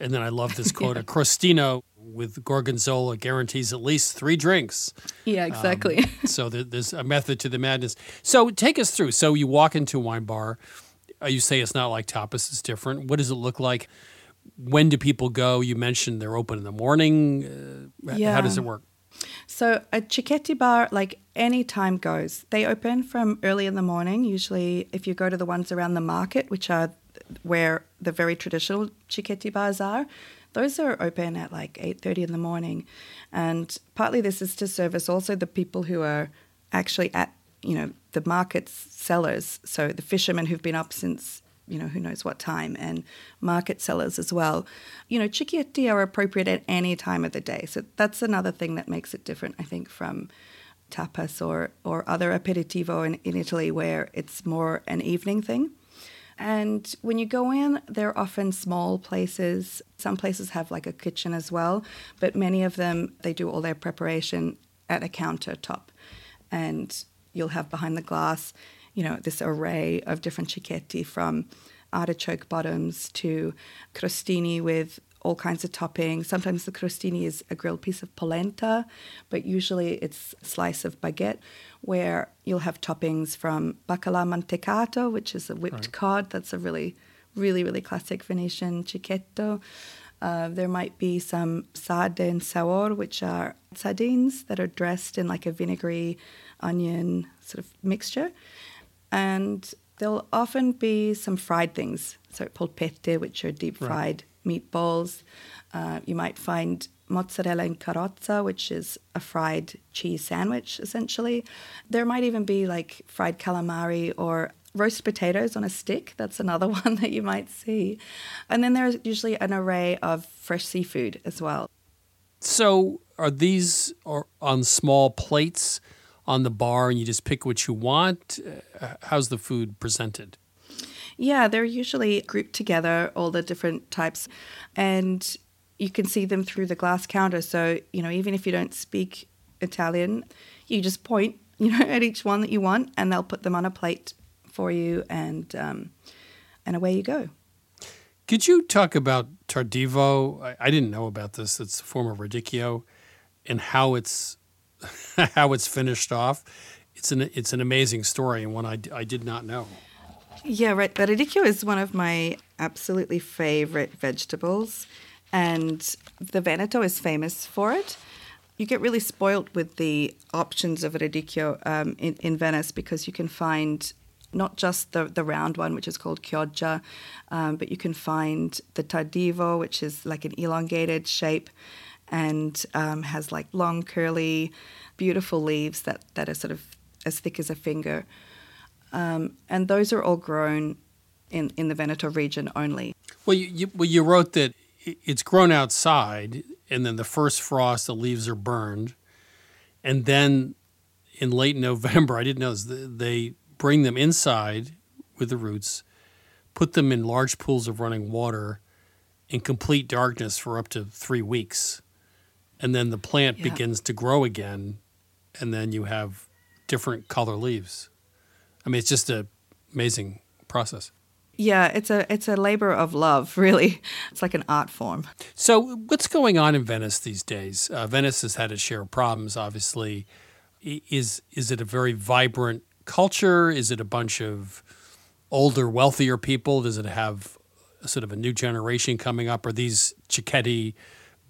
And then I love this quote: yeah. "A crostino with gorgonzola guarantees at least three drinks." Yeah, exactly. Um, so there's a method to the madness. So take us through. So you walk into a wine bar. Uh, you say it's not like tapas; it's different. What does it look like? When do people go? You mentioned they're open in the morning. Uh, yeah. How does it work? So a cicchetti bar, like any time goes. They open from early in the morning. Usually, if you go to the ones around the market, which are where the very traditional cicchetti bars are, those are open at like 8.30 in the morning and partly this is to service also the people who are actually at you know the market's sellers so the fishermen who've been up since you know, who knows what time, and market sellers as well. You know, cicchetti are appropriate at any time of the day. So that's another thing that makes it different, I think, from tapas or, or other aperitivo in, in Italy, where it's more an evening thing. And when you go in, they're often small places. Some places have like a kitchen as well, but many of them, they do all their preparation at a countertop. And you'll have behind the glass you know, this array of different cicchetti from artichoke bottoms to crostini with all kinds of toppings. Sometimes the crostini is a grilled piece of polenta, but usually it's a slice of baguette where you'll have toppings from baccalà mantecato, which is a whipped right. cod. That's a really, really, really classic Venetian cicchetto. Uh, there might be some sarde and saor, which are sardines that are dressed in like a vinegary onion sort of mixture and there'll often be some fried things, so polpette, which are deep fried right. meatballs. Uh, you might find mozzarella in carrozza, which is a fried cheese sandwich, essentially. There might even be like fried calamari or roast potatoes on a stick. That's another one that you might see. And then there's usually an array of fresh seafood as well. So, are these on small plates? On the bar and you just pick what you want? Uh, how's the food presented? Yeah, they're usually grouped together, all the different types, and you can see them through the glass counter. So, you know, even if you don't speak Italian, you just point, you know, at each one that you want, and they'll put them on a plate for you, and um, and away you go. Could you talk about Tardivo? I, I didn't know about this. It's a form of radicchio, and how it's how it's finished off. It's an it's an amazing story and one I, I did not know. Yeah, right. Radicchio is one of my absolutely favorite vegetables, and the Veneto is famous for it. You get really spoilt with the options of radicchio um, in, in Venice because you can find not just the, the round one, which is called chioggia, um, but you can find the tardivo, which is like an elongated shape and um, has like long, curly, beautiful leaves that, that are sort of as thick as a finger. Um, and those are all grown in, in the Veneto region only. Well you, you, well, you wrote that it's grown outside, and then the first frost, the leaves are burned. And then in late November, I didn't know this, they bring them inside with the roots, put them in large pools of running water in complete darkness for up to three weeks and then the plant yeah. begins to grow again, and then you have different color leaves. I mean, it's just an amazing process. Yeah, it's a it's a labor of love, really. It's like an art form. So, what's going on in Venice these days? Uh, Venice has had its share of problems, obviously. Is is it a very vibrant culture? Is it a bunch of older, wealthier people? Does it have sort of a new generation coming up? Are these Cicchetti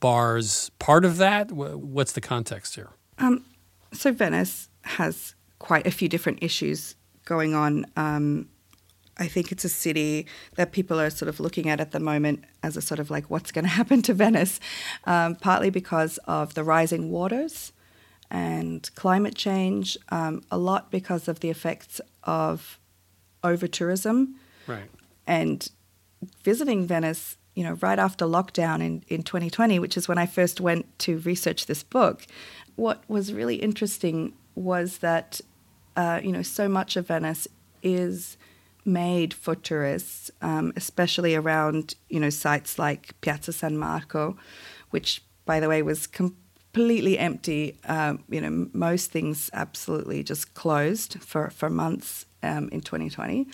bars part of that? What's the context here? Um, so Venice has quite a few different issues going on. Um, I think it's a city that people are sort of looking at at the moment as a sort of like what's going to happen to Venice, um, partly because of the rising waters and climate change, um, a lot because of the effects of over tourism. Right. And visiting Venice, you know, right after lockdown in, in 2020, which is when I first went to research this book, what was really interesting was that, uh, you know, so much of Venice is made for tourists, um, especially around you know sites like Piazza San Marco, which by the way was completely empty. Um, you know most things absolutely just closed for for months um, in 2020,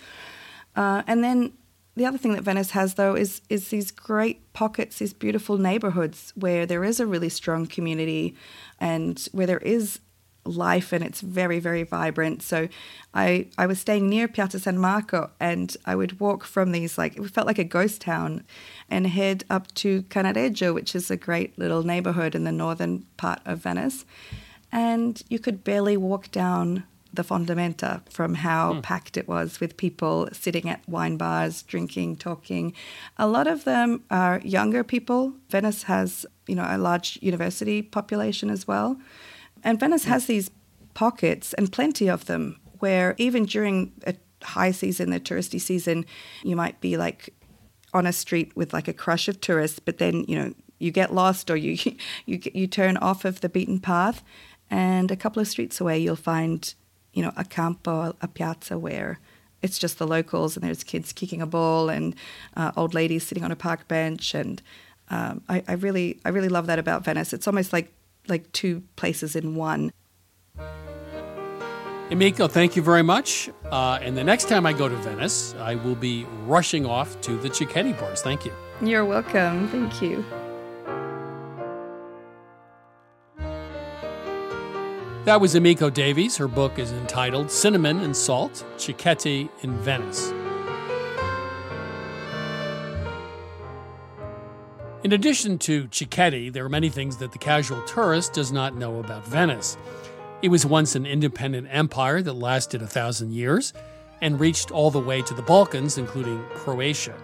uh, and then. The other thing that Venice has, though, is is these great pockets, these beautiful neighborhoods where there is a really strong community, and where there is life and it's very very vibrant. So i i was staying near piazza san marco and i would walk from these like it felt like a ghost town and head up to Cannaregio which is a great little neighborhood in the northern part of venice. And you could barely walk down the fondamenta from how mm. packed it was with people sitting at wine bars drinking talking. A lot of them are younger people. Venice has you know a large university population as well. And Venice has these pockets, and plenty of them, where even during a high season, the touristy season, you might be like on a street with like a crush of tourists, but then you know you get lost or you you you turn off of the beaten path, and a couple of streets away you'll find you know a campo, a piazza where it's just the locals and there's kids kicking a ball and uh, old ladies sitting on a park bench and um, I, I really I really love that about Venice. It's almost like like two places in one. Emiko, thank you very much. Uh, and the next time I go to Venice, I will be rushing off to the Cicchetti bars. Thank you. You're welcome. Thank you. That was Emiko Davies. Her book is entitled Cinnamon and Salt Cicchetti in Venice. In addition to Cicchetti, there are many things that the casual tourist does not know about Venice. It was once an independent empire that lasted a thousand years and reached all the way to the Balkans, including Croatia.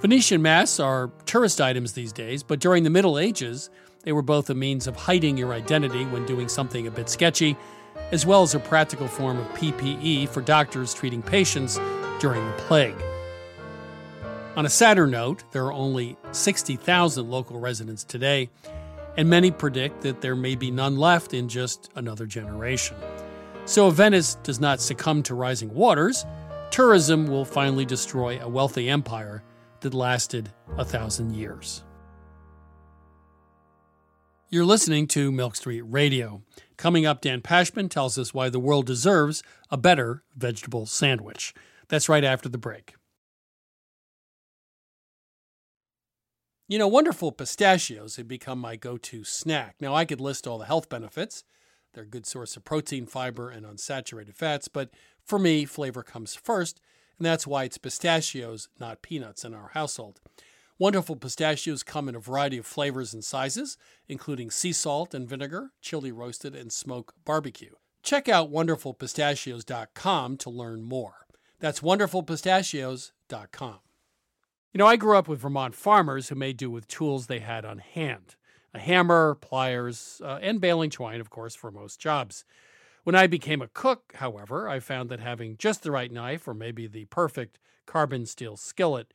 Venetian masks are tourist items these days, but during the Middle Ages, they were both a means of hiding your identity when doing something a bit sketchy, as well as a practical form of PPE for doctors treating patients during the plague. On a sadder note, there are only 60,000 local residents today, and many predict that there may be none left in just another generation. So, if Venice does not succumb to rising waters, tourism will finally destroy a wealthy empire that lasted a thousand years. You're listening to Milk Street Radio. Coming up, Dan Pashman tells us why the world deserves a better vegetable sandwich. That's right after the break. You know, wonderful pistachios have become my go to snack. Now, I could list all the health benefits. They're a good source of protein, fiber, and unsaturated fats, but for me, flavor comes first, and that's why it's pistachios, not peanuts, in our household. Wonderful pistachios come in a variety of flavors and sizes, including sea salt and vinegar, chili roasted, and smoke barbecue. Check out wonderfulpistachios.com to learn more. That's wonderfulpistachios.com. You know, I grew up with Vermont farmers who made do with tools they had on hand a hammer, pliers, uh, and baling twine, of course, for most jobs. When I became a cook, however, I found that having just the right knife or maybe the perfect carbon steel skillet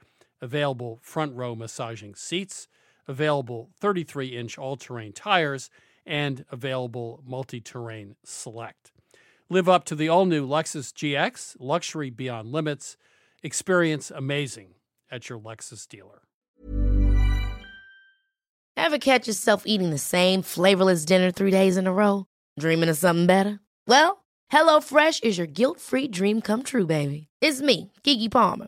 available front row massaging seats, available 33 inch all terrain tires, and available multi terrain select. Live up to the all new Lexus GX, luxury beyond limits. Experience amazing at your Lexus dealer. Ever catch yourself eating the same flavorless dinner three days in a row? Dreaming of something better? Well, HelloFresh is your guilt free dream come true, baby. It's me, Keke Palmer.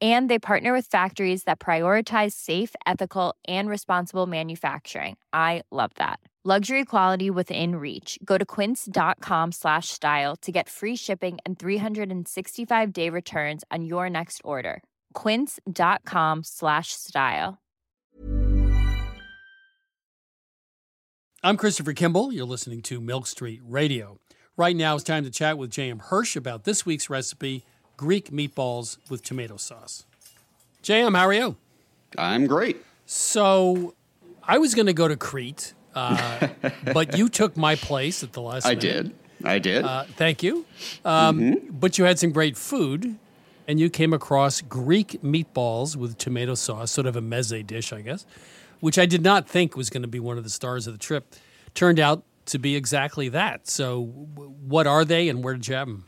And they partner with factories that prioritize safe, ethical, and responsible manufacturing. I love that. Luxury quality within reach. Go to quince.com slash style to get free shipping and 365 day returns on your next order. Quince.com slash style. I'm Christopher Kimball. You're listening to Milk Street Radio. Right now it's time to chat with J.M. Hirsch about this week's recipe Greek meatballs with tomato sauce. J.M., how are you? I'm great. So I was going to go to Crete, uh, but you took my place at the last I minute. did. I did. Uh, thank you. Um, Mhm. But you had some great food, and you came across Greek meatballs with tomato sauce, sort of a meze dish, I guess, which I did not think was going to be one of the stars of the trip. Turned out to be exactly that. So, what are they, and where did you have them?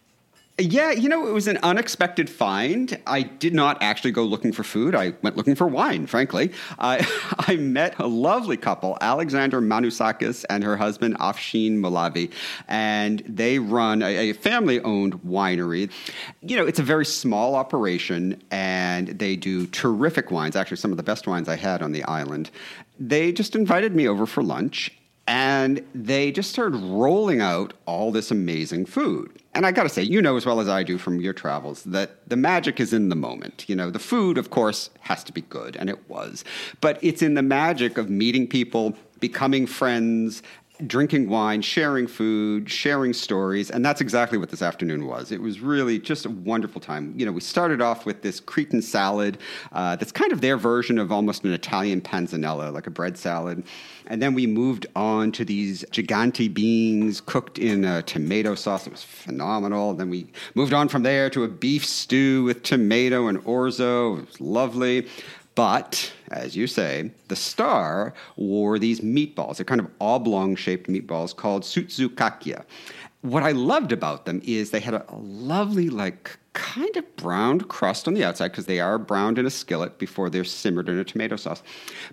Yeah, you know, it was an unexpected find. I did not actually go looking for food. I went looking for wine, frankly. I, I met a lovely couple, Alexandra Manousakis and her husband, Afshin Molavi, and they run a, a family owned winery. You know, it's a very small operation, and they do terrific wines, actually, some of the best wines I had on the island. They just invited me over for lunch, and they just started rolling out all this amazing food. And I got to say, you know as well as I do from your travels that the magic is in the moment. You know, the food, of course, has to be good, and it was. But it's in the magic of meeting people, becoming friends, drinking wine, sharing food, sharing stories, and that's exactly what this afternoon was. It was really just a wonderful time. You know, we started off with this Cretan salad uh, that's kind of their version of almost an Italian panzanella, like a bread salad. And then we moved on to these gigante beans cooked in a tomato sauce. It was phenomenal. Then we moved on from there to a beef stew with tomato and orzo. It was lovely. But, as you say, the star wore these meatballs. They're kind of oblong shaped meatballs called soutzoukakia. What I loved about them is they had a, a lovely, like, kind of browned crust on the outside because they are browned in a skillet before they're simmered in a tomato sauce.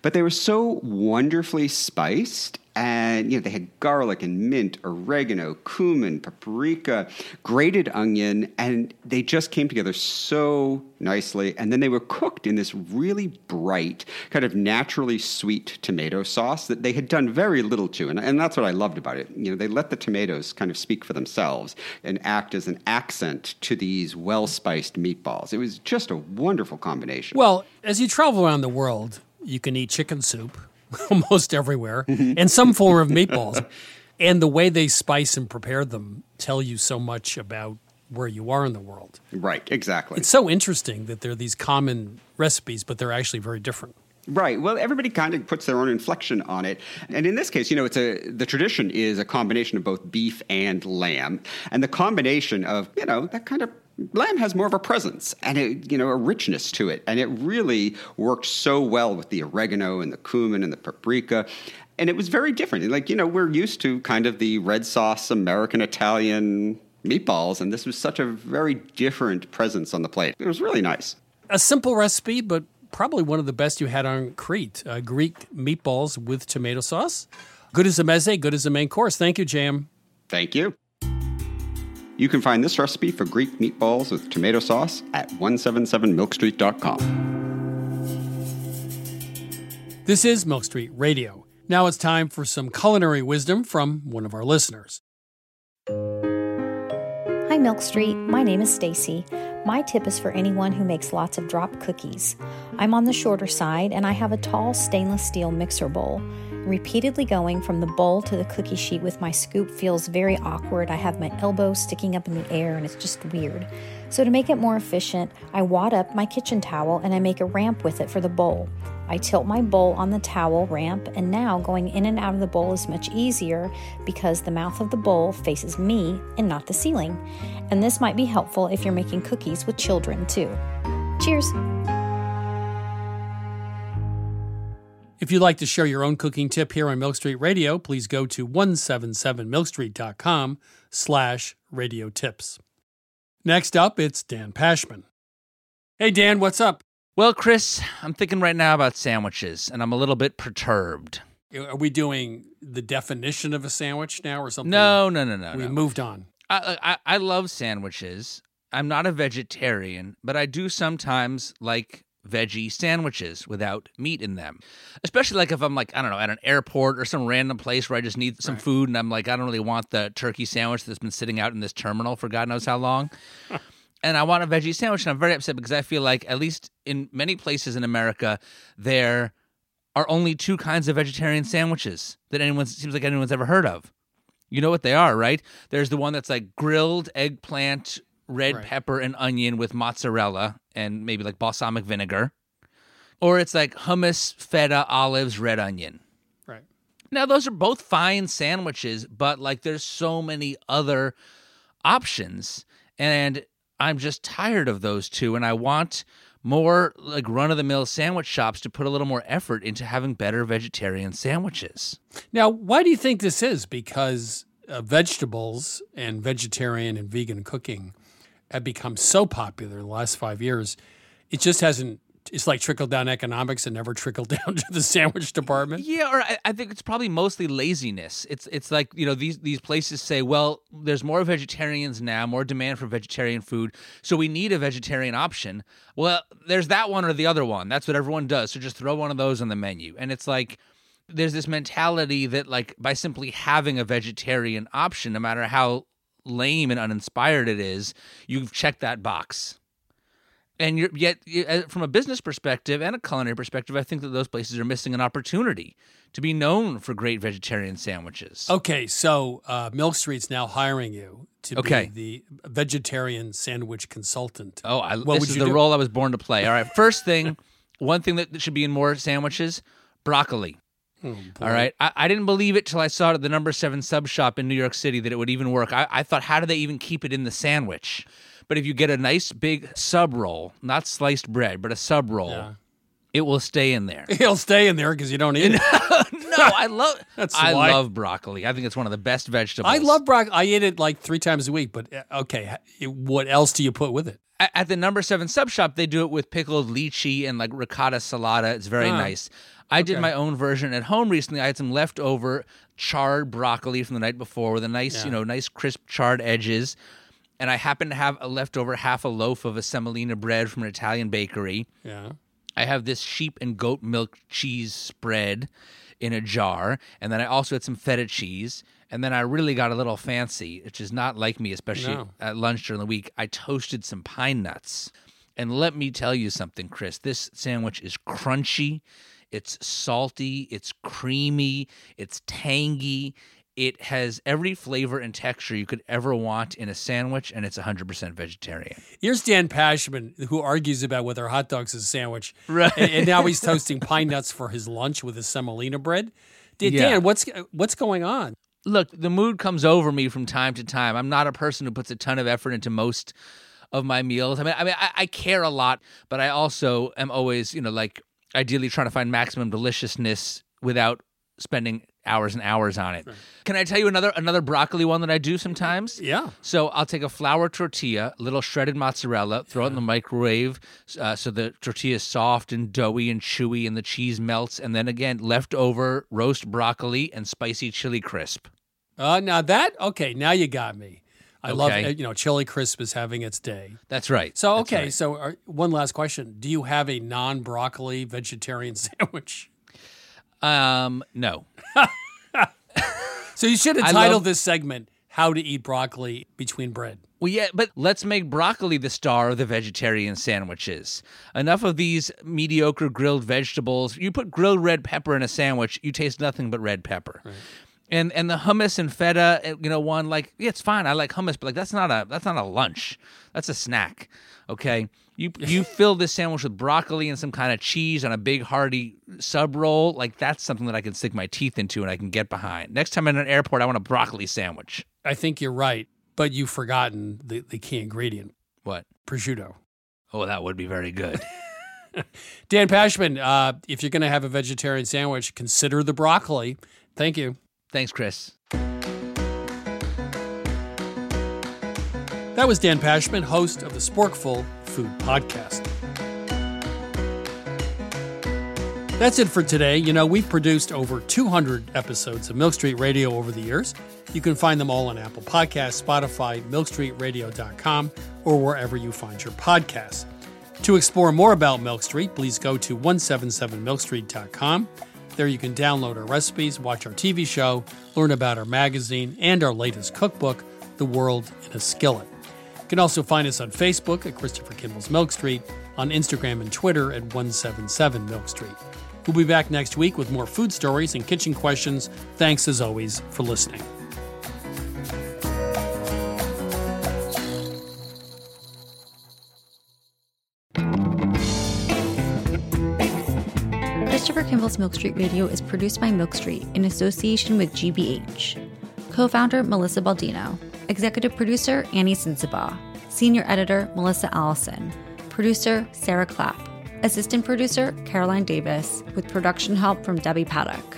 But they were so wonderfully spiced and you know they had garlic and mint, oregano, cumin, paprika, grated onion, and they just came together so nicely. And then they were cooked in this really bright, kind of naturally sweet tomato sauce that they had done very little to, and, and that's what I loved about it. You know, they let the tomatoes kind of speak for themselves and act as an accent to these well spiced meatballs. It was just a wonderful combination. Well, as you travel around the world, you can eat chicken soup almost everywhere mm-hmm. and some form of meatballs. And the way they spice and prepare them tell you so much about where you are in the world. Right, exactly. It's so interesting that there are these common recipes, but they're actually very different. Right. Well, everybody kind of puts their own inflection on it, and in this case, you know, it's a the tradition is a combination of both beef and lamb, and the combination of you know that kind of lamb has more of a presence and it, you know a richness to it, and it really worked so well with the oregano and the cumin and the paprika. And it was very different. Like, you know, we're used to kind of the red sauce American Italian meatballs, and this was such a very different presence on the plate. It was really nice. A simple recipe, but probably one of the best you had on Crete uh, Greek meatballs with tomato sauce. Good as a meze, good as a main course. Thank you, Jam. Thank you. You can find this recipe for Greek meatballs with tomato sauce at 177milkstreet.com. This is Milk Street Radio. Now it's time for some culinary wisdom from one of our listeners. Hi, Milk Street. My name is Stacy. My tip is for anyone who makes lots of drop cookies. I'm on the shorter side and I have a tall stainless steel mixer bowl. Repeatedly going from the bowl to the cookie sheet with my scoop feels very awkward. I have my elbow sticking up in the air and it's just weird. So, to make it more efficient, I wad up my kitchen towel and I make a ramp with it for the bowl. I tilt my bowl on the towel ramp, and now going in and out of the bowl is much easier because the mouth of the bowl faces me and not the ceiling. And this might be helpful if you're making cookies with children too. Cheers! If you'd like to share your own cooking tip here on Milk Street Radio, please go to 177milkstreet.com slash radio tips. Next up, it's Dan Pashman. Hey, Dan, what's up? Well, Chris, I'm thinking right now about sandwiches, and I'm a little bit perturbed. Uh, are we doing the definition of a sandwich now or something? No, no, no, no. We no. moved on. I, I I love sandwiches. I'm not a vegetarian, but I do sometimes like veggie sandwiches without meat in them. Especially like if I'm like, I don't know, at an airport or some random place where I just need some Right. food and I'm like, I don't really want the turkey sandwich that's been sitting out in this terminal for God knows how long. and I want a veggie sandwich and I'm very upset because I feel like at least in many places in America there are only two kinds of vegetarian sandwiches that anyone seems like anyone's ever heard of. You know what they are, right? There's the one that's like grilled eggplant, red Right. pepper, and onion with mozzarella and maybe like balsamic vinegar. Or it's like hummus, feta, olives, red onion. Right. Now, those are both fine sandwiches, but like there's so many other options. And I'm just tired of those two. And I want more like run of the mill sandwich shops to put a little more effort into having better vegetarian sandwiches. Now, why do you think this is? Because uh, vegetables and vegetarian and vegan cooking have become so popular in the last five years. It just hasn't. It's like trickle down economics and never trickled down to the sandwich department. Yeah, or I, I think it's probably mostly laziness. It's it's like you know these these places say, well, there's more vegetarians now, more demand for vegetarian food, so we need a vegetarian option. Well, there's that one or the other one. That's what everyone does. So just throw one of those on the menu, and it's like there's this mentality that like by simply having a vegetarian option, no matter how lame and uninspired it is, you've checked that box. And you're, yet, uh, from a business perspective and a culinary perspective, I think that those places are missing an opportunity to be known for great vegetarian sandwiches. Okay, so uh, Milk Street's now hiring you to Okay. be the vegetarian sandwich consultant. Oh, I, what this is the do? role I was born to play. All right, first thing, one thing that should be in more sandwiches: broccoli. Oh, All right, I, I didn't believe it till I saw it at the number seven sub shop in New York City that it would even work. I, I thought, how do they even keep it in the sandwich? But if you get a nice big sub roll, not sliced bread, but a sub roll, Yeah. it will stay in there. It'll stay in there because you don't eat it. no, I love. That's I why. love broccoli. I think it's one of the best vegetables. I love broccoli. I eat it like three times a week. But uh, okay, what else do you put with it? At the number seven sub shop, they do it with pickled lychee and like ricotta salata. It's very Ah, nice. I did okay. my own version at home recently. I had some leftover charred broccoli from the night before with a nice, Yeah. you know, nice crisp charred edges. And I happened to have a leftover half a loaf of a semolina bread from an Italian bakery. Yeah. I have this sheep and goat milk cheese spread in a jar, and then I also had some feta cheese. And then I really got a little fancy, which is not like me, especially No. at lunch during the week. I toasted some pine nuts. And let me tell you something, Chris. This sandwich is crunchy, it's salty, it's creamy, it's tangy. It has every flavor and texture you could ever want in a sandwich, and it's 100% vegetarian. Here's Dan Pashman, who argues about whether hot dogs is a sandwich. Right. And, and now he's toasting pine nuts for his lunch with his semolina bread. Dan, Yeah. What's what's going on? look, the mood comes over me from time to time. I'm not a person who puts a ton of effort into most of my meals. I mean, I mean, I, I care a lot, but I also am always, you know, like ideally trying to find maximum deliciousness without spending hours and hours on it. Can I tell you another another broccoli one that I do sometimes? Yeah. So I'll take a flour tortilla, a little shredded mozzarella, throw it in the microwave uh, so the tortilla is soft and doughy and chewy and the cheese melts, and then again leftover roast broccoli and spicy chili crisp. Uh, now that okay, now you got me. I love Okay. uh, you know chili crisp is having its day. That's right. So okay, right. so uh, one last question: Do you have a non-broccoli vegetarian sandwich? Um, no. So you should have titled love- this segment "How to Eat Broccoli Between Bread." Well, yeah, but let's make broccoli the star of the vegetarian sandwiches. Enough of these mediocre grilled vegetables. You put grilled red pepper in a sandwich, you taste nothing but red pepper. And and the hummus and feta, uh, you know, one like yeah, it's fine. I like hummus, but like that's not a that's not a lunch. That's a snack. Okay, you you fill this sandwich with broccoli and some kind of cheese on a big hearty sub roll. Like that's something that I can stick my teeth into and I can get behind. Next time in an airport, I want a broccoli sandwich. I think you're right, but you've forgotten the, the key ingredient: What? prosciutto. Oh, that would be very good. Dan Pashman, uh, if you're going to have a vegetarian sandwich, consider the broccoli. Thank you. Thanks, Chris. That was Dan Pashman, host of the Sporkful Food Podcast. That's it for today. You know, we've produced over 200 episodes of Milk Street Radio over the years. You can find them all on Apple Podcasts, Spotify, milkstreetradio.com, or wherever you find your podcasts. To explore more about Milk Street, please go to 177milkstreet.com. There you can download our recipes, watch our TV show, learn about our magazine, and our latest cookbook, The World in a Skillet. You can also find us on Facebook at Christopher Kimball's Milk Street, on Instagram and Twitter at 177 Milk Street. We'll be back next week with more food stories and kitchen questions. Thanks as always for listening. Christopher Milk Street Radio is produced by Milk Street in association with GBH. Co founder Melissa Baldino. Executive producer Annie Sensabaugh. Senior editor Melissa Allison. Producer Sarah Clapp. Assistant producer Caroline Davis, with production help from Debbie Paddock.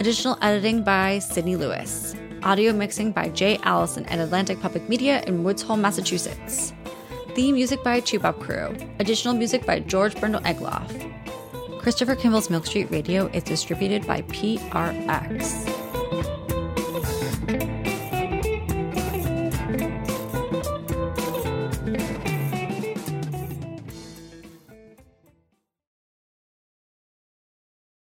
Additional editing by Sydney Lewis. Audio mixing by Jay Allison at Atlantic Public Media in Woods Hole, Massachusetts. Theme music by Toubab Krewe. Additional music by George Brandl Egloff. Christopher Kimball's Milk Street Radio is distributed by PRX.